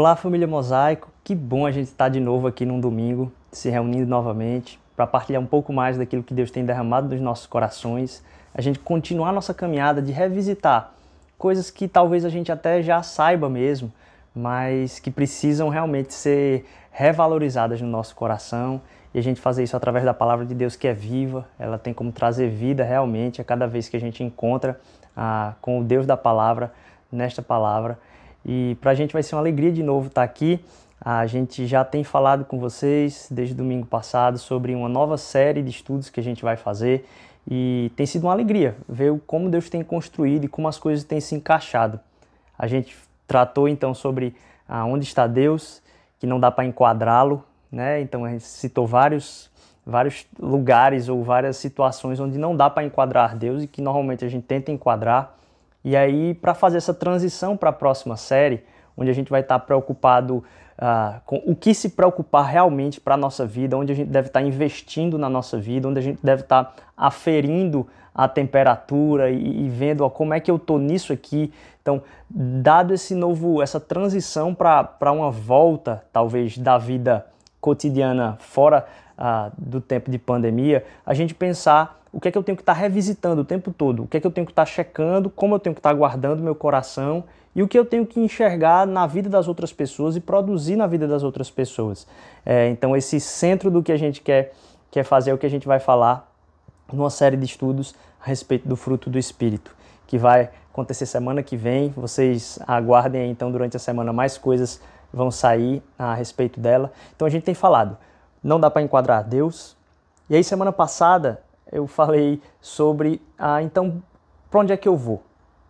Olá, família Mosaico. Que bom a gente estar de novo aqui num domingo, se reunindo novamente para partilhar um pouco mais daquilo que Deus tem derramado nos nossos corações. A gente continuar nossa caminhada de revisitar coisas que talvez a gente até já saiba mesmo, mas que precisam realmente ser revalorizadas no nosso coração e a gente fazer isso através da palavra de Deus que é viva, ela tem como trazer vida realmente a cada vez que a gente encontra ah, com o Deus da palavra nesta palavra. E para a gente vai ser uma alegria de novo estar aqui. A gente já tem falado com vocês desde domingo passado sobre uma nova série de estudos que a gente vai fazer e tem sido uma alegria ver como Deus tem construído e como as coisas têm se encaixado. A gente tratou então sobre onde está Deus, que não dá para enquadrá-lo, né? Então a gente citou vários vários lugares ou várias situações onde não dá para enquadrar Deus e que normalmente a gente tenta enquadrar. E aí, para fazer essa transição para a próxima série, onde a gente vai estar tá preocupado uh, com o que se preocupar realmente para a nossa vida, onde a gente deve estar tá investindo na nossa vida, onde a gente deve estar tá aferindo a temperatura e, e vendo ó, como é que eu estou nisso aqui. Então, dado esse novo, essa transição para uma volta, talvez, da vida cotidiana fora uh, do tempo de pandemia, a gente pensar o que é que eu tenho que estar tá revisitando o tempo todo, o que é que eu tenho que estar tá checando, como eu tenho que estar tá guardando meu coração e o que eu tenho que enxergar na vida das outras pessoas e produzir na vida das outras pessoas. É, então, esse centro do que a gente quer, quer fazer é o que a gente vai falar numa série de estudos a respeito do fruto do Espírito, que vai acontecer semana que vem. Vocês aguardem então durante a semana mais coisas vão sair a respeito dela. Então a gente tem falado, não dá para enquadrar Deus. E aí semana passada eu falei sobre, ah, então, para onde é que eu vou?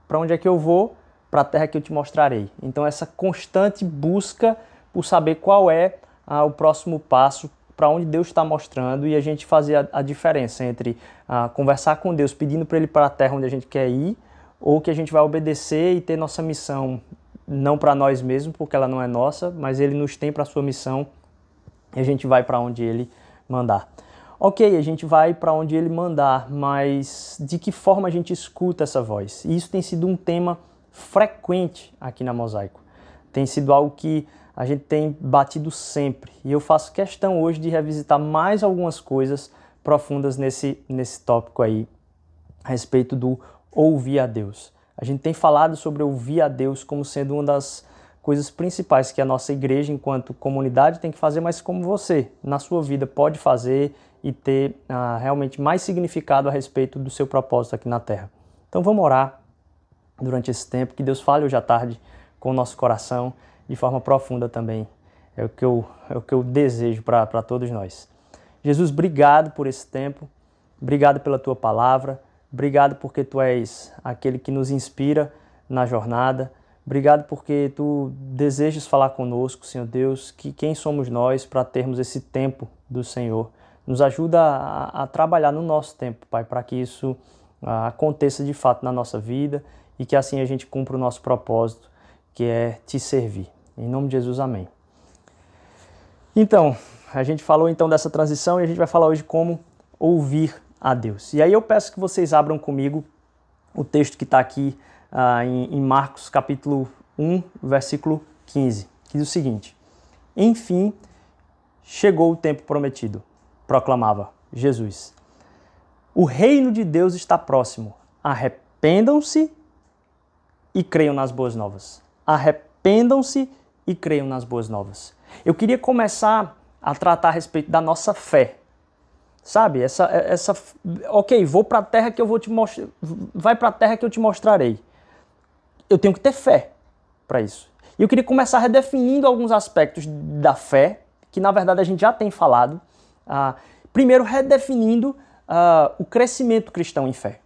Para onde é que eu vou? Para a terra que eu te mostrarei. Então, essa constante busca por saber qual é ah, o próximo passo, para onde Deus está mostrando e a gente fazer a, a diferença entre ah, conversar com Deus pedindo para Ele para a terra onde a gente quer ir, ou que a gente vai obedecer e ter nossa missão não para nós mesmos, porque ela não é nossa, mas Ele nos tem para a sua missão e a gente vai para onde Ele mandar. Ok, a gente vai para onde ele mandar, mas de que forma a gente escuta essa voz? E isso tem sido um tema frequente aqui na Mosaico. Tem sido algo que a gente tem batido sempre. E eu faço questão hoje de revisitar mais algumas coisas profundas nesse, nesse tópico aí, a respeito do ouvir a Deus. A gente tem falado sobre ouvir a Deus como sendo uma das coisas principais que a nossa igreja, enquanto comunidade, tem que fazer, mas como você, na sua vida, pode fazer e ter uh, realmente mais significado a respeito do seu propósito aqui na Terra. Então vamos orar durante esse tempo, que Deus fale hoje à tarde com o nosso coração de forma profunda também. É o que eu, é o que eu desejo para todos nós. Jesus, obrigado por esse tempo, obrigado pela tua palavra, obrigado porque tu és aquele que nos inspira na jornada. Obrigado porque tu desejas falar conosco, Senhor Deus, que quem somos nós para termos esse tempo do Senhor nos ajuda a, a trabalhar no nosso tempo, Pai, para que isso a, aconteça de fato na nossa vida e que assim a gente cumpra o nosso propósito, que é te servir. Em nome de Jesus, amém. Então, a gente falou então dessa transição e a gente vai falar hoje como ouvir a Deus. E aí eu peço que vocês abram comigo o texto que está aqui uh, em, em Marcos capítulo 1, versículo 15, que diz o seguinte: Enfim, chegou o tempo prometido proclamava Jesus. O reino de Deus está próximo. Arrependam-se e creiam nas boas novas. Arrependam-se e creiam nas boas novas. Eu queria começar a tratar a respeito da nossa fé. Sabe? Essa essa OK, vou para a terra que eu vou te mostrar, vai para a terra que eu te mostrarei. Eu tenho que ter fé para isso. E eu queria começar redefinindo alguns aspectos da fé, que na verdade a gente já tem falado, ah, primeiro, redefinindo ah, o crescimento cristão em fé.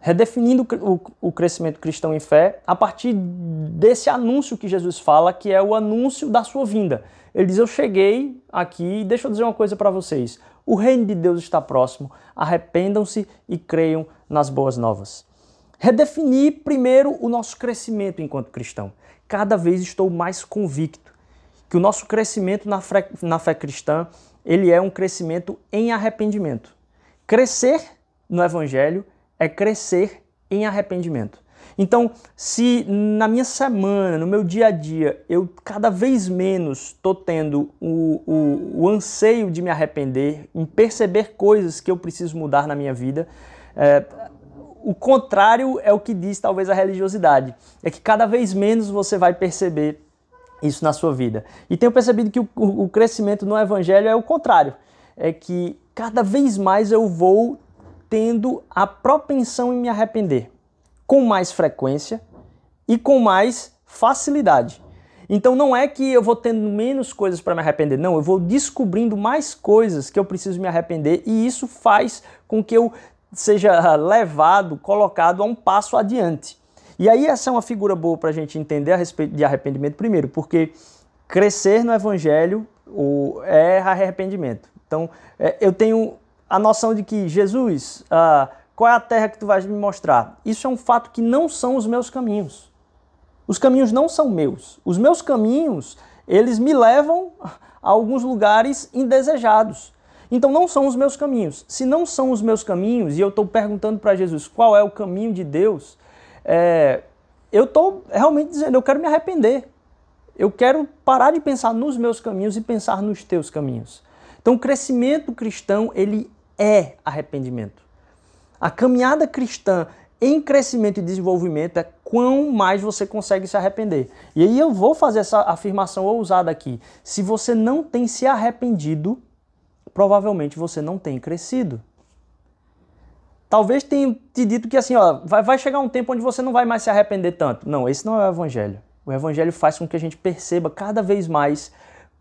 Redefinindo o, o crescimento cristão em fé a partir desse anúncio que Jesus fala, que é o anúncio da sua vinda. Ele diz: Eu cheguei aqui deixa eu dizer uma coisa para vocês. O reino de Deus está próximo, arrependam-se e creiam nas boas novas. Redefinir primeiro o nosso crescimento enquanto cristão. Cada vez estou mais convicto que o nosso crescimento na fé, na fé cristã ele é um crescimento em arrependimento. Crescer no Evangelho é crescer em arrependimento. Então, se na minha semana, no meu dia a dia, eu cada vez menos estou tendo o, o, o, anseio de me arrepender, em perceber coisas que eu preciso mudar na minha vida, é, o contrário é o que diz talvez a religiosidade. É que cada vez menos você vai perceber isso na sua vida. E tenho percebido que o, o crescimento no evangelho é o contrário. É que cada vez mais eu vou tendo a propensão em me arrepender com mais frequência e com mais facilidade. Então não é que eu vou tendo menos coisas para me arrepender, não, eu vou descobrindo mais coisas que eu preciso me arrepender e isso faz com que eu seja levado, colocado a um passo adiante. E aí essa é uma figura boa para a gente entender a respeito de arrependimento primeiro, porque crescer no evangelho é arrependimento. Então é, eu tenho a noção de que Jesus, ah, qual é a terra que tu vais me mostrar? Isso é um fato que não são os meus caminhos. Os caminhos não são meus. Os meus caminhos, eles me levam a alguns lugares indesejados. Então não são os meus caminhos. Se não são os meus caminhos, e eu estou perguntando para Jesus qual é o caminho de Deus, é, eu estou realmente dizendo, eu quero me arrepender. Eu quero parar de pensar nos meus caminhos e pensar nos teus caminhos. Então o crescimento cristão, ele é arrependimento. A caminhada cristã em crescimento e desenvolvimento é quão mais você consegue se arrepender. E aí eu vou fazer essa afirmação ousada aqui. Se você não tem se arrependido, provavelmente você não tem crescido. Talvez tenha te dito que assim, ó, vai, vai chegar um tempo onde você não vai mais se arrepender tanto. Não, esse não é o evangelho. O evangelho faz com que a gente perceba cada vez mais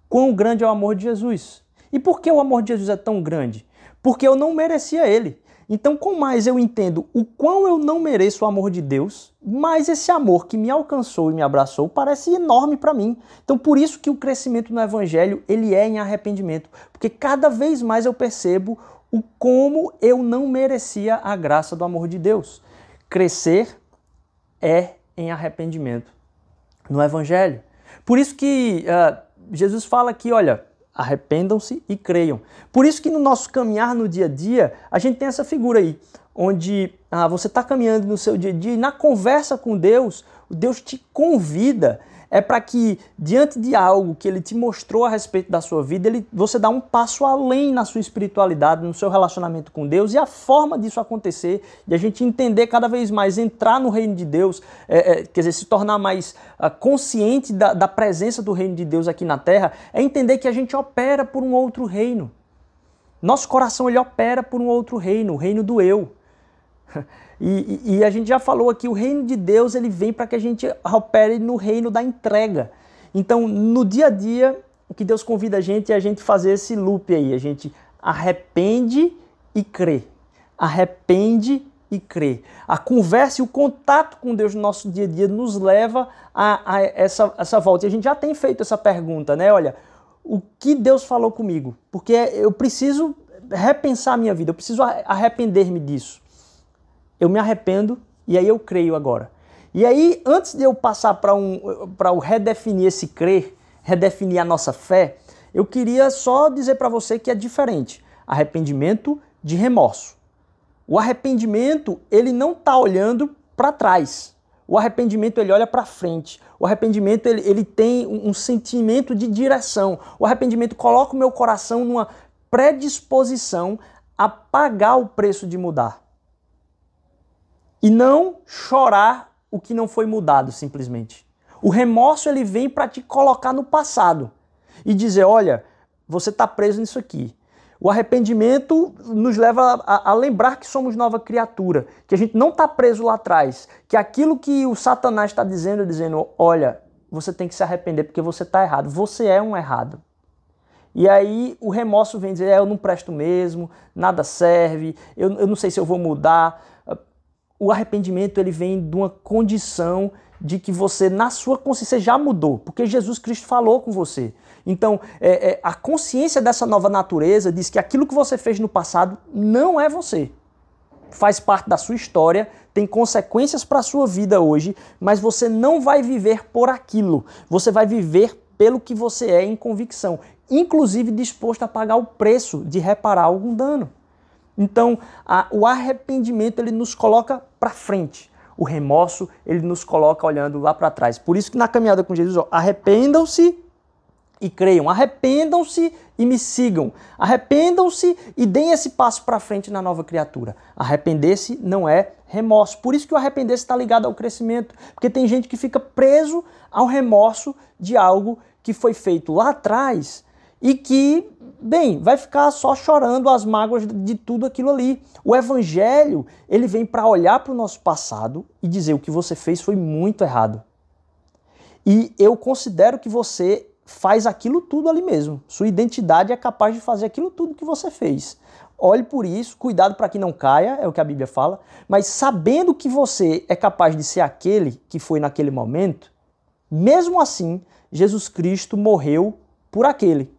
quão grande é o amor de Jesus. E por que o amor de Jesus é tão grande? Porque eu não merecia ele. Então, com mais eu entendo o quão eu não mereço o amor de Deus, mais esse amor que me alcançou e me abraçou parece enorme para mim. Então, por isso que o crescimento no evangelho, ele é em arrependimento, porque cada vez mais eu percebo o como eu não merecia a graça do amor de Deus. Crescer é em arrependimento no evangelho. Por isso que uh, Jesus fala aqui, olha, arrependam-se e creiam. Por isso que no nosso caminhar no dia a dia, a gente tem essa figura aí, onde ah, você está caminhando no seu dia a dia e na conversa com Deus, Deus te convida é para que, diante de algo que ele te mostrou a respeito da sua vida, ele, você dá um passo além na sua espiritualidade, no seu relacionamento com Deus e a forma disso acontecer, e a gente entender cada vez mais, entrar no reino de Deus, é, é, quer dizer, se tornar mais uh, consciente da, da presença do reino de Deus aqui na terra, é entender que a gente opera por um outro reino. Nosso coração ele opera por um outro reino, o reino do eu. E, e, a gente já falou aqui, o reino de Deus ele vem para que a gente opere no reino da entrega. Então, no dia a dia, o que Deus convida a gente é a gente fazer esse loop aí. A gente arrepende e crê. Arrepende e crê. A conversa e o contato com Deus no nosso dia a dia nos leva a, a essa, essa volta. E a gente já tem feito essa pergunta, né? Olha, o que Deus falou comigo? Porque eu preciso repensar a minha vida, eu preciso arrepender-me disso eu me arrependo e aí eu creio agora. E aí, antes de eu passar para um, redefinir esse crer, redefinir a nossa fé, eu queria só dizer para você que é diferente. Arrependimento de remorso. O arrependimento, ele não está olhando para trás. O arrependimento, ele olha para frente. O arrependimento, ele, ele tem um sentimento de direção. O arrependimento coloca o meu coração numa predisposição a pagar o preço de mudar. E não chorar o que não foi mudado simplesmente. O remorso ele vem para te colocar no passado e dizer, olha, você está preso nisso aqui. O arrependimento nos leva a, a, lembrar que somos nova criatura, que a gente não está preso lá atrás, que aquilo que o Satanás está dizendo, dizendo, olha, você tem que se arrepender porque você está errado, você é um errado. E aí o remorso vem dizer, é, eu não presto mesmo, nada serve, eu, eu não sei se eu vou mudar o arrependimento ele vem de uma condição de que você, na sua consciência, já mudou, porque Jesus Cristo falou com você. Então, é, é, a consciência dessa nova natureza diz que aquilo que você fez no passado não é você. Faz parte da sua história, tem consequências para a sua vida hoje, mas você não vai viver por aquilo. Você vai viver pelo que você é em convicção, inclusive disposto a pagar o preço de reparar algum dano. Então, a, o arrependimento ele nos coloca para frente. O remorso, ele nos coloca olhando lá para trás. Por isso que na caminhada com Jesus, arrependam-se e creiam. Arrependam-se e me sigam. Arrependam-se e deem esse passo para frente na nova criatura. Arrepender-se não é remorso. Por isso que o arrepender-se está ligado ao crescimento. Porque tem gente que fica preso ao remorso de algo que foi feito lá atrás e que, bem, vai ficar só chorando as mágoas de tudo aquilo ali. O evangelho, ele vem para olhar para o nosso passado e dizer o que você fez foi muito errado. E eu considero que você faz aquilo tudo ali mesmo. Sua identidade é capaz de fazer aquilo tudo que você fez. Olhe por isso, cuidado para que não caia, é o que a Bíblia fala, mas sabendo que você é capaz de ser aquele que foi naquele momento, mesmo assim, Jesus Cristo morreu por aquele.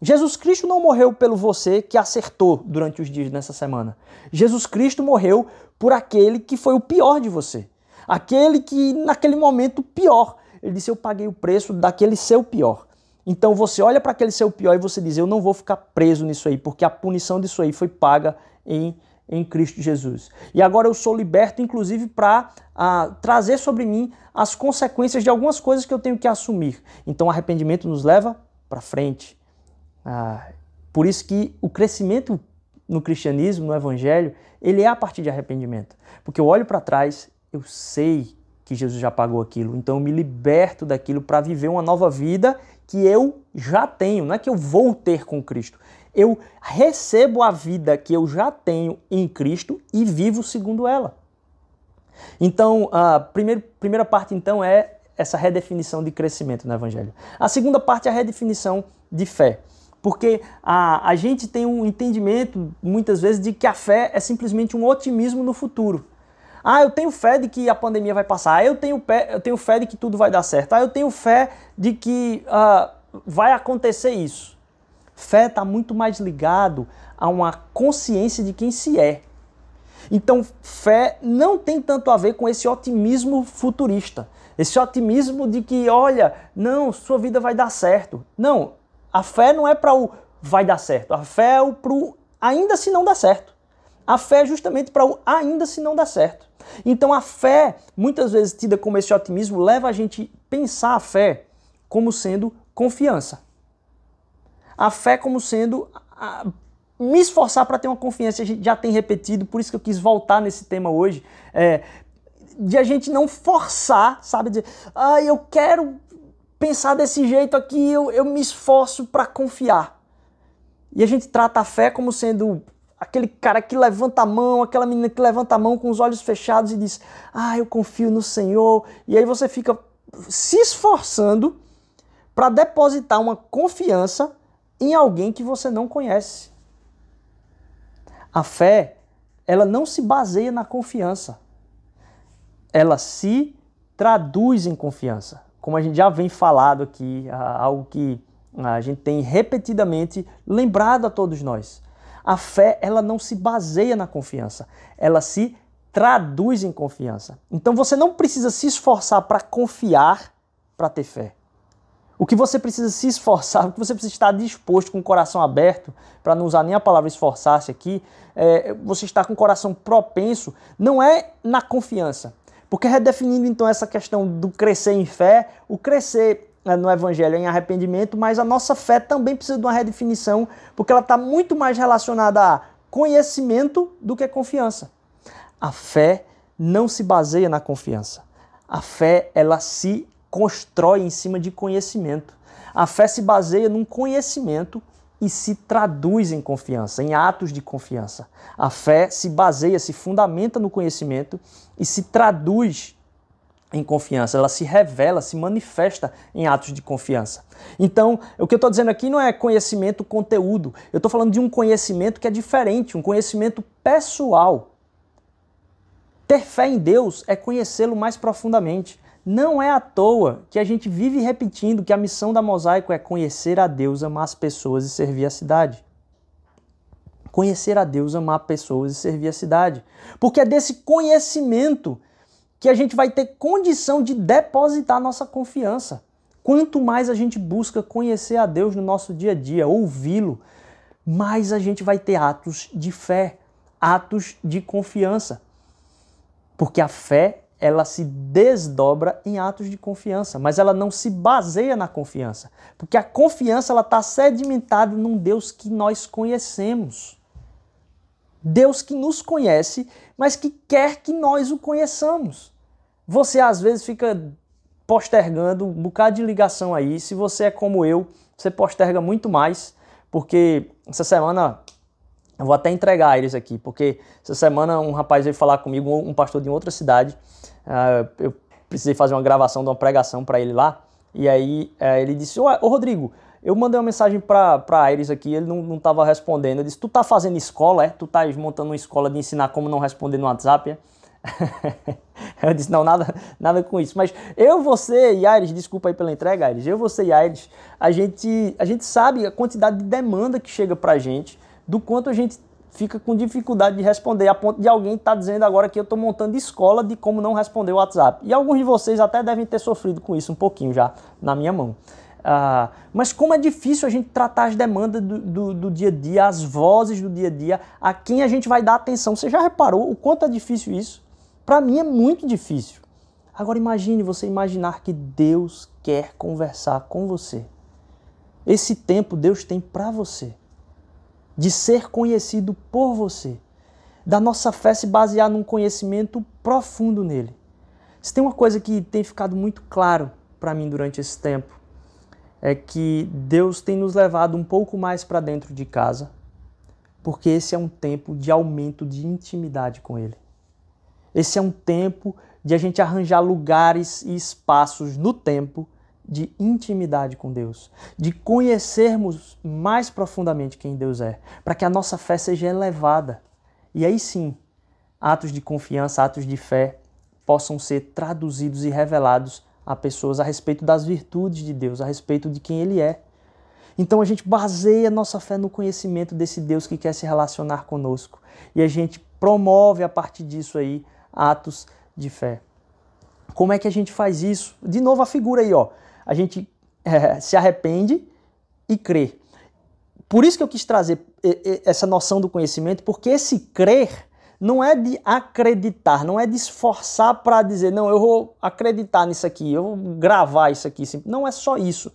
Jesus Cristo não morreu pelo você que acertou durante os dias dessa semana. Jesus Cristo morreu por aquele que foi o pior de você. Aquele que, naquele momento, pior. Ele disse: Eu paguei o preço daquele seu pior. Então você olha para aquele seu pior e você diz: Eu não vou ficar preso nisso aí, porque a punição disso aí foi paga em, em Cristo Jesus. E agora eu sou liberto, inclusive, para ah, trazer sobre mim as consequências de algumas coisas que eu tenho que assumir. Então, arrependimento nos leva para frente. Ah, por isso que o crescimento no cristianismo, no evangelho, ele é a partir de arrependimento. Porque eu olho para trás, eu sei que Jesus já pagou aquilo. Então eu me liberto daquilo para viver uma nova vida que eu já tenho, não é que eu vou ter com Cristo. Eu recebo a vida que eu já tenho em Cristo e vivo segundo ela. Então, a primeira, primeira parte então é essa redefinição de crescimento no evangelho. A segunda parte é a redefinição de fé. Porque a, a gente tem um entendimento, muitas vezes, de que a fé é simplesmente um otimismo no futuro. Ah, eu tenho fé de que a pandemia vai passar. Ah, eu tenho, fé, eu tenho fé de que tudo vai dar certo. Ah, eu tenho fé de que uh, vai acontecer isso. Fé está muito mais ligado a uma consciência de quem se é. Então, fé não tem tanto a ver com esse otimismo futurista. Esse otimismo de que, olha, não, sua vida vai dar certo. Não, a fé não é para o vai dar certo. A fé é para o ainda se não dá certo. A fé é justamente para o ainda se não dá certo. Então a fé, muitas vezes tida como esse otimismo, leva a gente a pensar a fé como sendo confiança. A fé como sendo a, me esforçar para ter uma confiança, a gente já tem repetido, por isso que eu quis voltar nesse tema hoje, é, de a gente não forçar, sabe, dizer, ah, eu quero pensar desse jeito aqui, eu, eu me esforço para confiar. E a gente trata a fé como sendo aquele cara que levanta a mão, aquela menina que levanta a mão com os olhos fechados e diz: Ah, eu confio no Senhor. E aí você fica se esforçando para depositar uma confiança em alguém que você não conhece. A fé, ela não se baseia na confiança. Ela se traduz em confiança. Como a gente já vem falado aqui, algo que a gente tem repetidamente lembrado a todos nós. A fé, ela não se baseia na confiança, ela se traduz em confiança. Então você não precisa se esforçar para confiar para ter fé. O que você precisa se esforçar, o que você precisa estar disposto com o coração aberto, para não usar nem a palavra esforçar-se aqui, é, você está com o coração propenso, não é na confiança. Porque redefinindo então essa questão do crescer em fé, o crescer né, no Evangelho em arrependimento, mas a nossa fé também precisa de uma redefinição, porque ela está muito mais relacionada a conhecimento do que confiança. A fé não se baseia na confiança. A fé, ela se constrói em cima de conhecimento. A fé se baseia num conhecimento e se traduz em confiança, em atos de confiança. A fé se baseia, se fundamenta no conhecimento e se traduz em confiança, ela se revela, se manifesta em atos de confiança. Então, o que eu estou dizendo aqui não é conhecimento conteúdo, eu estou falando de um conhecimento que é diferente, um conhecimento pessoal. Ter fé em Deus é conhecê-lo mais profundamente. Não é à toa que a gente vive repetindo que a missão da Mosaico é conhecer a Deus, amar as pessoas e servir a cidade. Conhecer a Deus, amar pessoas e servir a cidade. Porque é desse conhecimento que a gente vai ter condição de depositar nossa confiança. Quanto mais a gente busca conhecer a Deus no nosso dia a dia, ouvi-lo, mais a gente vai ter atos de fé, atos de confiança. Porque a fé ela se desdobra em atos de confiança, mas ela não se baseia na confiança, porque a confiança ela está sedimentada num Deus que nós conhecemos, Deus que nos conhece, mas que quer que nós o conheçamos. Você às vezes fica postergando um bocado de ligação aí. Se você é como eu, você posterga muito mais, porque essa semana eu vou até entregar eles aqui, porque essa semana um rapaz veio falar comigo, um pastor de outra cidade. Uh, eu precisei fazer uma gravação de uma pregação para ele lá. E aí uh, ele disse: Ô, Rodrigo, eu mandei uma mensagem para Aires aqui, ele não estava respondendo. Eu disse: Tu tá fazendo escola, é? Tu tá montando uma escola de ensinar como não responder no WhatsApp, é? eu disse, não, nada, nada com isso. Mas eu, você e Aires, desculpa aí pela entrega, Aires, eu, você e Aires, a gente, a gente sabe a quantidade de demanda que chega pra gente, do quanto a gente fica com dificuldade de responder, a ponto de alguém estar tá dizendo agora que eu estou montando escola de como não responder o WhatsApp. E alguns de vocês até devem ter sofrido com isso um pouquinho já na minha mão. Uh, mas como é difícil a gente tratar as demandas do, do, do, dia a dia, as vozes do dia a dia, a quem a gente vai dar atenção. Você já reparou o quanto é difícil isso? Para mim é muito difícil. Agora imagine você imaginar que Deus quer conversar com você. Esse tempo Deus tem para você. De ser conhecido por você. Da nossa fé se basear num conhecimento profundo nele. Se tem uma coisa que tem ficado muito claro para mim durante esse tempo, é que Deus tem nos levado um pouco mais para dentro de casa, porque esse é um tempo de aumento de intimidade com Ele. Esse é um tempo de a gente arranjar lugares e espaços no tempo de intimidade com Deus, de conhecermos mais profundamente quem Deus é, para que a nossa fé seja elevada. E aí sim, atos de confiança, atos de fé possam ser traduzidos e revelados a pessoas a respeito das virtudes de Deus, a respeito de quem Ele é. Então a gente baseia nossa fé no conhecimento desse Deus que quer se relacionar conosco. E a gente promove a partir disso aí atos de fé. Como é que a gente faz isso? De novo a figura aí, ó. A gente é, se arrepende e crê. Por isso que eu quis trazer essa noção do conhecimento, porque esse crer não é de acreditar, não é de esforçar para dizer, não, eu vou acreditar nisso aqui, eu vou gravar isso aqui. Não é só isso.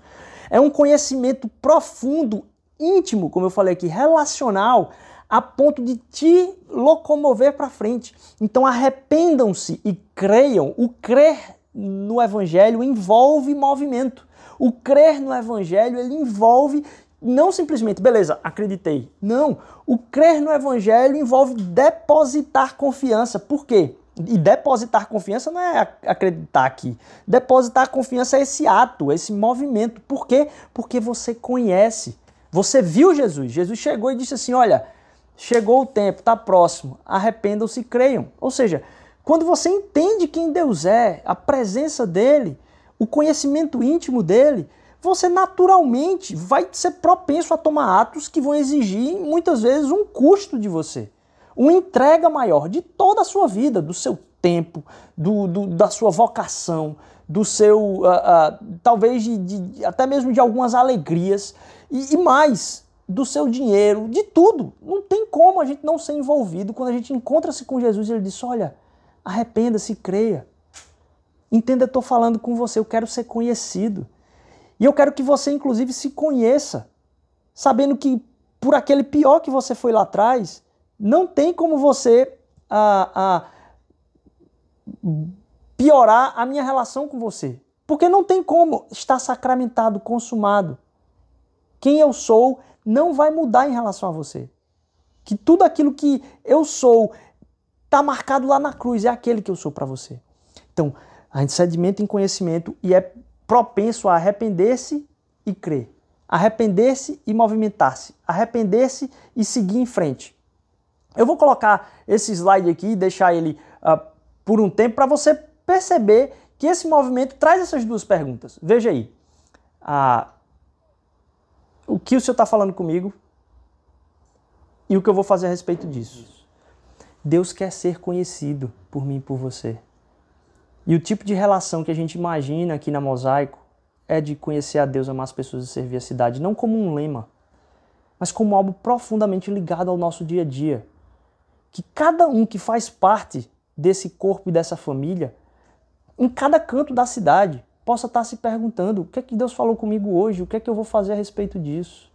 É um conhecimento profundo, íntimo, como eu falei aqui, relacional, a ponto de te locomover para frente. Então arrependam-se e creiam. O crer no evangelho envolve movimento. O crer no evangelho ele envolve não simplesmente, beleza, acreditei. Não, o crer no evangelho envolve depositar confiança. Por quê? E depositar confiança não é acreditar aqui. Depositar confiança é esse ato, esse movimento. Por quê? Porque você conhece. Você viu Jesus. Jesus chegou e disse assim: Olha, chegou o tempo, está próximo, arrependam-se e creiam. Ou seja, quando você entende quem Deus é, a presença dele, o conhecimento íntimo dele, você naturalmente vai ser propenso a tomar atos que vão exigir muitas vezes um custo de você, uma entrega maior de toda a sua vida, do seu tempo, do, do da sua vocação, do seu, uh, uh, talvez de, de, até mesmo de algumas alegrias e, e mais, do seu dinheiro, de tudo. Não tem como a gente não ser envolvido quando a gente encontra-se com Jesus e ele diz: Olha, arrependa-se, creia. Entenda, eu estou falando com você, eu quero ser conhecido. E eu quero que você, inclusive, se conheça, sabendo que por aquele pior que você foi lá atrás, não tem como você ah, piorar a minha relação com você. Porque não tem como estar sacramentado, consumado. Quem eu sou não vai mudar em relação a você. Que tudo aquilo que eu sou está marcado lá na cruz, é aquele que eu sou para você. Então, a gente sedimenta em conhecimento e é propenso a arrepender-se e crer. Arrepender-se e movimentar-se. Arrepender-se e seguir em frente. Eu vou colocar esse slide aqui e deixar ele uh, por um tempo para você perceber que esse movimento traz essas duas perguntas. Veja aí. Uh, o que o Senhor está falando comigo e o que eu vou fazer a respeito disso. Deus quer ser conhecido por mim e por você. E o tipo de relação que a gente imagina aqui na Mosaico é de conhecer a Deus, amar as pessoas e servir a cidade, não como um lema, mas como algo profundamente ligado ao nosso dia a dia. Que cada um que faz parte desse corpo e dessa família em cada canto da cidade, possa estar se perguntando: o que é que Deus falou comigo hoje? O que é que eu vou fazer a respeito disso?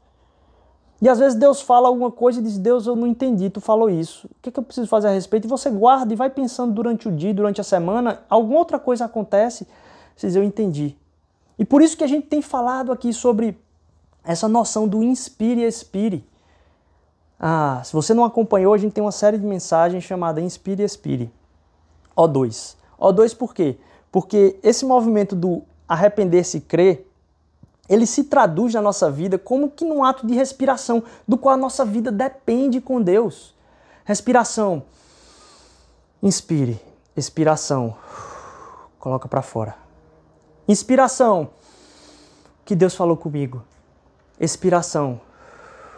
E às vezes Deus fala alguma coisa e diz: Deus, eu não entendi, tu falou isso. O que, é que eu preciso fazer a respeito? E você guarda e vai pensando durante o dia, durante a semana, alguma outra coisa acontece, você diz: Eu entendi. E por isso que a gente tem falado aqui sobre essa noção do inspire e expire. Ah, se você não acompanhou, a gente tem uma série de mensagens chamada Inspire e Expire. O2. O2 por quê? Porque esse movimento do arrepender-se e crer ele se traduz na nossa vida como que num ato de respiração, do qual a nossa vida depende com Deus. Respiração. Inspire. Expiração. Coloca para fora. Inspiração. Que Deus falou comigo. Expiração.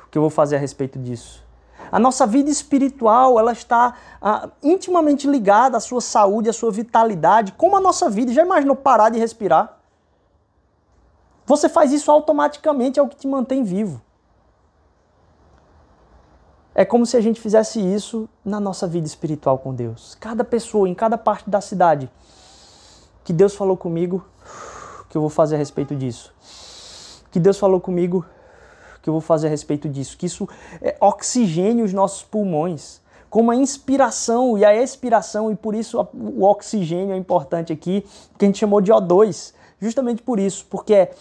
O que eu vou fazer a respeito disso? A nossa vida espiritual, ela está ah, intimamente ligada à sua saúde, à sua vitalidade, como a nossa vida. Já imaginou parar de respirar? Você faz isso automaticamente, é o que te mantém vivo. É como se a gente fizesse isso na nossa vida espiritual com Deus. Cada pessoa, em cada parte da cidade, que Deus falou comigo, que eu vou fazer a respeito disso. Que Deus falou comigo, que eu vou fazer a respeito disso. Que isso é, oxigene os nossos pulmões. Como a inspiração e a expiração, e por isso o oxigênio é importante aqui, que a gente chamou de O2 Justamente por isso, porque é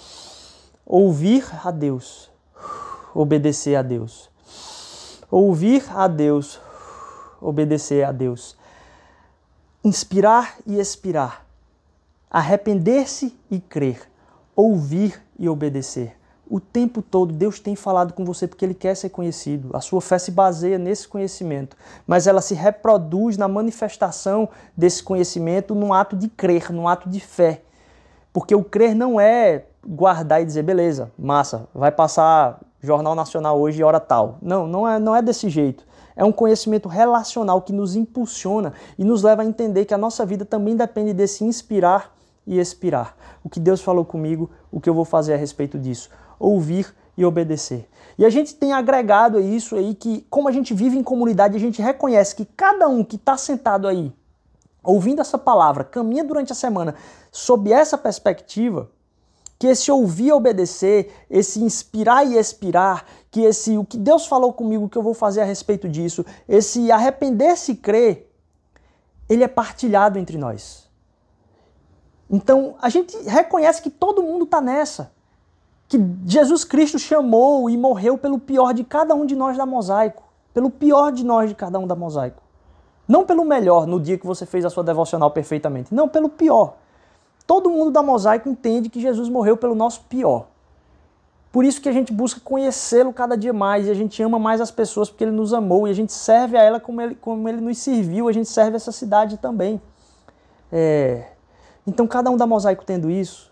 ouvir a Deus, obedecer a Deus. Ouvir a Deus, obedecer a Deus. Inspirar e expirar. Arrepender-se e crer. Ouvir e obedecer. O tempo todo Deus tem falado com você porque Ele quer ser conhecido. A sua fé se baseia nesse conhecimento, mas ela se reproduz na manifestação desse conhecimento num ato de crer, num ato de fé. Porque o crer não é guardar e dizer, beleza, massa, vai passar Jornal Nacional hoje, hora tal. Não, não é, não é desse jeito. É um conhecimento relacional que nos impulsiona e nos leva a entender que a nossa vida também depende desse inspirar e expirar. O que Deus falou comigo, o que eu vou fazer a respeito disso. Ouvir e obedecer. E a gente tem agregado isso aí que, como a gente vive em comunidade, a gente reconhece que cada um que está sentado aí ouvindo essa palavra, caminha durante a semana sob essa perspectiva, que esse ouvir e obedecer, esse inspirar e expirar, que esse o que Deus falou comigo que eu vou fazer a respeito disso, esse arrepender-se e crer, ele é partilhado entre nós. Então a gente reconhece que todo mundo está nessa. Que Jesus Cristo chamou e morreu pelo pior de cada um de nós da mosaico. Pelo pior de nós de cada um da mosaico. Não pelo melhor no dia que você fez a sua devocional perfeitamente. Não, pelo pior. Todo mundo da mosaico entende que Jesus morreu pelo nosso pior. Por isso que a gente busca conhecê-lo cada dia mais e a gente ama mais as pessoas porque ele nos amou e a gente serve a ela como ele, como ele nos serviu, a gente serve essa cidade também. É... Então, cada um da mosaico tendo isso,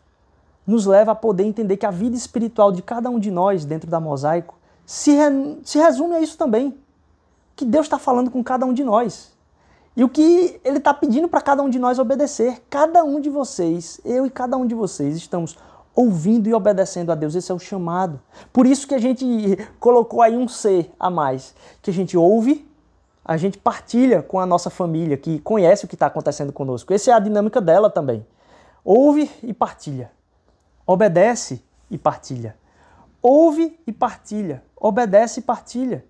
nos leva a poder entender que a vida espiritual de cada um de nós dentro da mosaico se, re... se resume a isso também. Que Deus está falando com cada um de nós. E o que ele está pedindo para cada um de nós obedecer, cada um de vocês, eu e cada um de vocês, estamos ouvindo e obedecendo a Deus. Esse é o chamado. Por isso que a gente colocou aí um C a mais, que a gente ouve, a gente partilha com a nossa família, que conhece o que está acontecendo conosco. Essa é a dinâmica dela também. Ouve e partilha. Obedece e partilha. Ouve e partilha. Obedece e partilha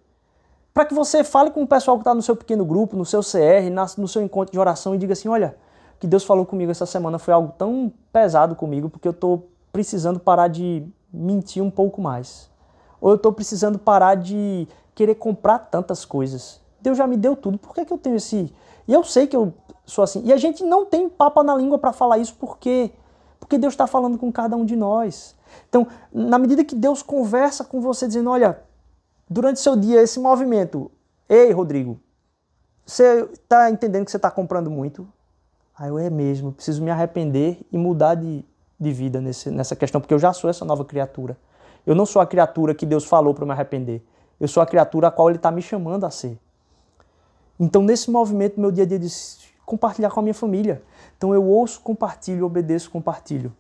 para que você fale com o pessoal que está no seu pequeno grupo, no seu CR, no seu encontro de oração e diga assim: olha, o que Deus falou comigo essa semana foi algo tão pesado comigo, porque eu estou precisando parar de mentir um pouco mais. Ou eu estou precisando parar de querer comprar tantas coisas. Deus já me deu tudo, por que, que eu tenho esse. E eu sei que eu sou assim. E a gente não tem papa na língua para falar isso, por quê? Porque Deus está falando com cada um de nós. Então, na medida que Deus conversa com você, dizendo: olha, durante seu dia esse movimento. Ei, Rodrigo, você está entendendo que você está comprando muito? Aí eu é mesmo, preciso me arrepender e mudar de, de vida nesse, nessa questão, porque eu já sou essa nova criatura. Eu não sou a criatura que Deus falou para me arrepender. Eu sou a criatura a qual Ele está me chamando a ser. Então, nesse movimento, meu dia a dia de compartilhar com a minha família. Então, eu ouço, compartilho, obedeço, compartilho.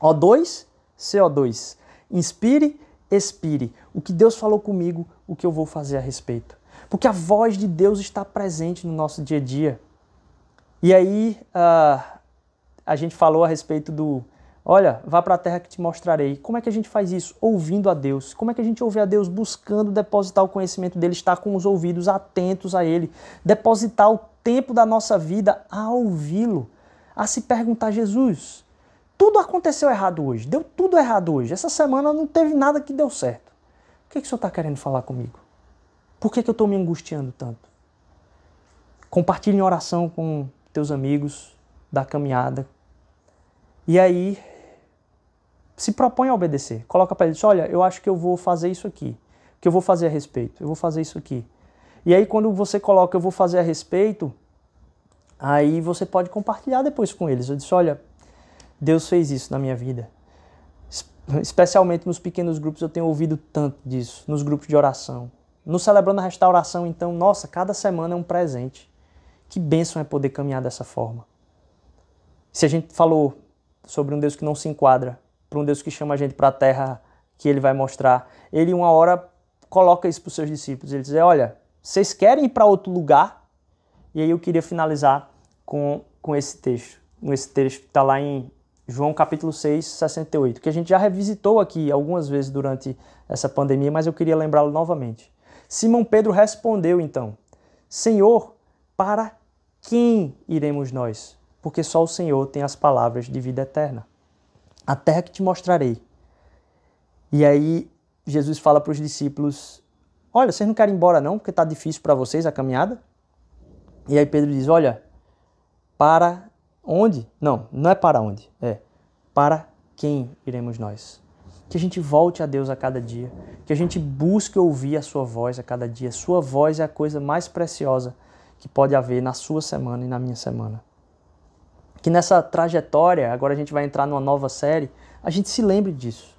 O2, CO2. Inspire, expire. O que Deus falou comigo, o que eu vou fazer a respeito. Porque a voz de Deus está presente no nosso dia a dia. E aí, uh, a gente falou a respeito do Olha, vá para a terra que te mostrarei. Como é que a gente faz isso? Ouvindo a Deus. Como é que a gente ouve a Deus? Buscando depositar o conhecimento dele, estar com os ouvidos atentos a ele, depositar o tempo da nossa vida a ouvi-lo, a se perguntar: Jesus, tudo aconteceu errado hoje, deu tudo errado hoje. Essa semana não teve nada que deu certo. O que, que o senhor está querendo falar comigo? Por que, que eu estou me angustiando tanto? Compartilhe em oração com teus amigos da caminhada. E aí se propõe a obedecer. Coloca para ele, olha, eu acho que eu vou fazer isso aqui, que eu vou fazer a respeito, eu vou fazer isso aqui. E aí quando você coloca eu vou fazer a respeito, aí você pode compartilhar depois com eles. Eu disse, olha, Deus fez isso na minha vida. Especialmente nos pequenos grupos eu tenho ouvido tanto disso, nos grupos de oração. No Celebrando a Restauração, então, nossa, cada semana é um presente. Que bênção é poder caminhar dessa forma. Se a gente falou sobre um Deus que não se enquadra para um Deus que chama a gente para a terra que ele vai mostrar. Ele, uma hora, coloca isso para os seus discípulos. Ele diz: Olha, vocês querem ir para outro lugar? E aí eu queria finalizar com, com esse texto. Esse texto está lá em João capítulo 6, 68, que a gente já revisitou aqui algumas vezes durante essa pandemia, mas eu queria lembrá-lo novamente. Simão Pedro respondeu então: Senhor, para quem iremos nós? Porque só o Senhor tem as palavras de vida eterna a terra que te mostrarei. E aí Jesus fala para os discípulos: Olha, vocês não querem ir embora não, porque está difícil para vocês a caminhada? E aí Pedro diz: Olha, para onde? Não, não é para onde, é para quem iremos nós. Que a gente volte a Deus a cada dia, que a gente busque ouvir a Sua voz a cada dia. Sua voz é a coisa mais preciosa que pode haver na sua semana e na minha semana que nessa trajetória, agora a gente vai entrar numa nova série, a gente se lembre disso.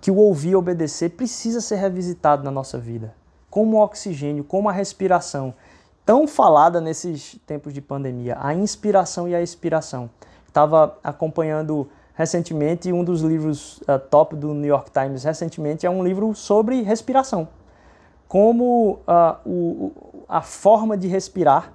Que o ouvir e obedecer precisa ser revisitado na nossa vida, como o oxigênio, como a respiração, tão falada nesses tempos de pandemia, a inspiração e a expiração. Estava acompanhando recentemente um dos livros uh, top do New York Times, recentemente é um livro sobre respiração. Como uh, o, a forma de respirar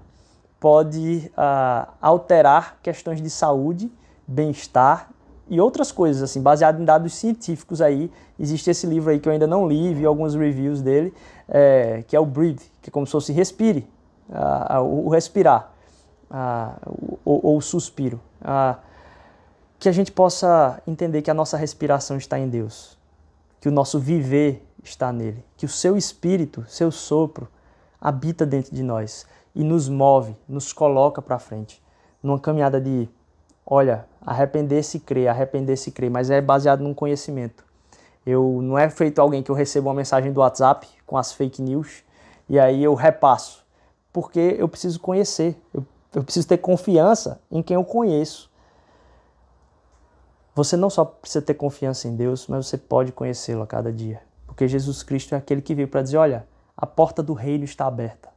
pode uh, alterar questões de saúde, bem-estar e outras coisas, assim, baseado em dados científicos aí. Existe esse livro aí que eu ainda não li, vi alguns reviews dele, é, que é o Breathe, que é como se fosse respire, uh, uh, o respirar, ou, ou, o suspiro. que a gente possa entender que a nossa respiração está em Deus, que o nosso viver está nele, que o seu espírito, seu sopro, habita dentro de nós e nos move, nos coloca para frente. Numa caminhada de, olha, arrepender-se e crer, arrepender-se e crer, mas é baseado num conhecimento. Eu não é feito alguém que eu recebo uma mensagem do WhatsApp com as fake news e aí eu repasso, porque eu preciso conhecer, eu, eu preciso ter confiança em quem eu conheço. Você não só precisa ter confiança em Deus, mas você pode conhecê-lo a cada dia. Porque Jesus Cristo é aquele que veio para dizer: olha, a porta do reino está aberta.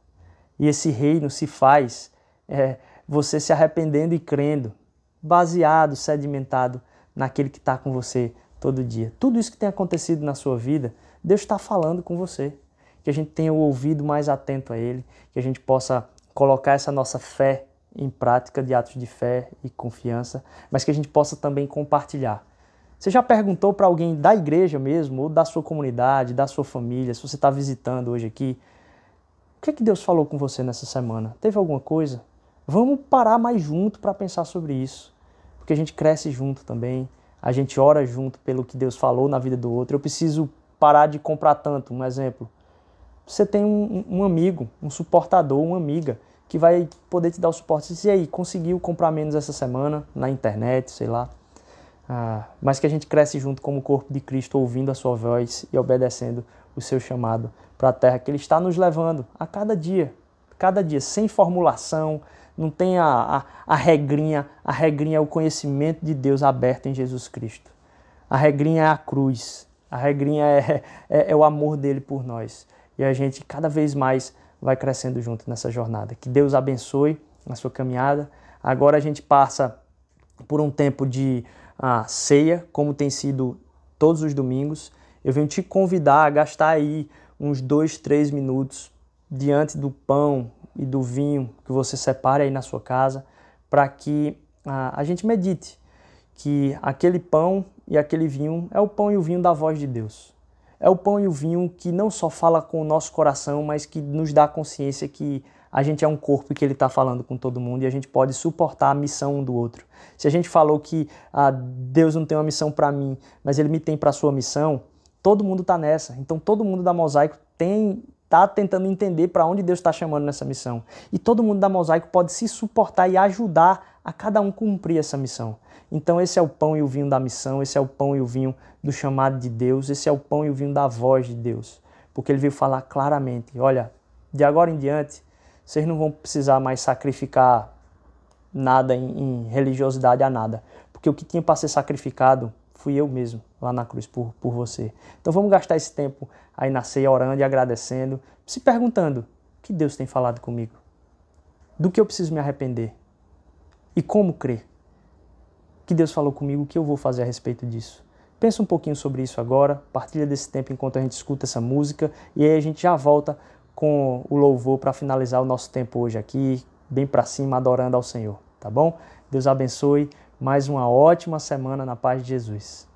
E esse reino se faz é, você se arrependendo e crendo, baseado, sedimentado naquele que está com você todo dia. Tudo isso que tem acontecido na sua vida, Deus está falando com você. Que a gente tenha o ouvido mais atento a Ele, que a gente possa colocar essa nossa fé em prática de atos de fé e confiança, mas que a gente possa também compartilhar. Você já perguntou para alguém da igreja mesmo, ou da sua comunidade, da sua família, se você está visitando hoje aqui, que, é que Deus falou com você nessa semana? Teve alguma coisa? Vamos parar mais junto para pensar sobre isso. Porque a gente cresce junto também, a gente ora junto pelo que Deus falou na vida do outro. Eu preciso parar de comprar tanto, um exemplo. Você tem um, um amigo, um suportador, uma amiga que vai poder te dar o suporte. E aí, conseguiu comprar menos essa semana na internet, sei lá. Ah, mas que a gente cresce junto como corpo de Cristo, ouvindo a sua voz e obedecendo o seu chamado para a terra que Ele está nos levando a cada dia, cada dia, sem formulação, não tem a, a, a regrinha, a regrinha é o conhecimento de Deus aberto em Jesus Cristo. A regrinha é a cruz, a regrinha é, é, é o amor dele por nós. E a gente cada vez mais vai crescendo junto nessa jornada. Que Deus abençoe a sua caminhada. Agora a gente passa por um tempo de ah, ceia, como tem sido todos os domingos. Eu venho te convidar a gastar aí uns dois, três minutos diante do pão e do vinho que você separe aí na sua casa, para que a, a gente medite que aquele pão e aquele vinho é o pão e o vinho da voz de Deus. É o pão e o vinho que não só fala com o nosso coração, mas que nos dá consciência que a gente é um corpo e que ele está falando com todo mundo e a gente pode suportar a missão um do outro. Se a gente falou que ah, Deus não tem uma missão para mim, mas ele me tem para a sua missão, todo mundo está nessa. Então todo mundo da Mosaico tem está tentando entender para onde Deus está chamando nessa missão. E todo mundo da Mosaico pode se suportar e ajudar a cada um cumprir essa missão. Então esse é o pão e o vinho da missão, esse é o pão e o vinho do chamado de Deus, esse é o pão e o vinho da voz de Deus. Porque ele veio falar claramente, olha, de agora em diante, vocês não vão precisar mais sacrificar nada em, em religiosidade a nada. Porque o que tinha para ser sacrificado fui eu mesmo lá na cruz por, por você. Então vamos gastar esse tempo aí na ceia orando e agradecendo, se perguntando: o que Deus tem falado comigo? Do que eu preciso me arrepender? E como crer? Que Deus falou comigo, o que eu vou fazer a respeito disso? Pensa um pouquinho sobre isso agora, partilha desse tempo enquanto a gente escuta essa música e aí a gente já volta com o louvor para finalizar o nosso tempo hoje aqui, bem para cima, adorando ao Senhor, tá bom? Deus abençoe mais uma ótima semana na paz de Jesus.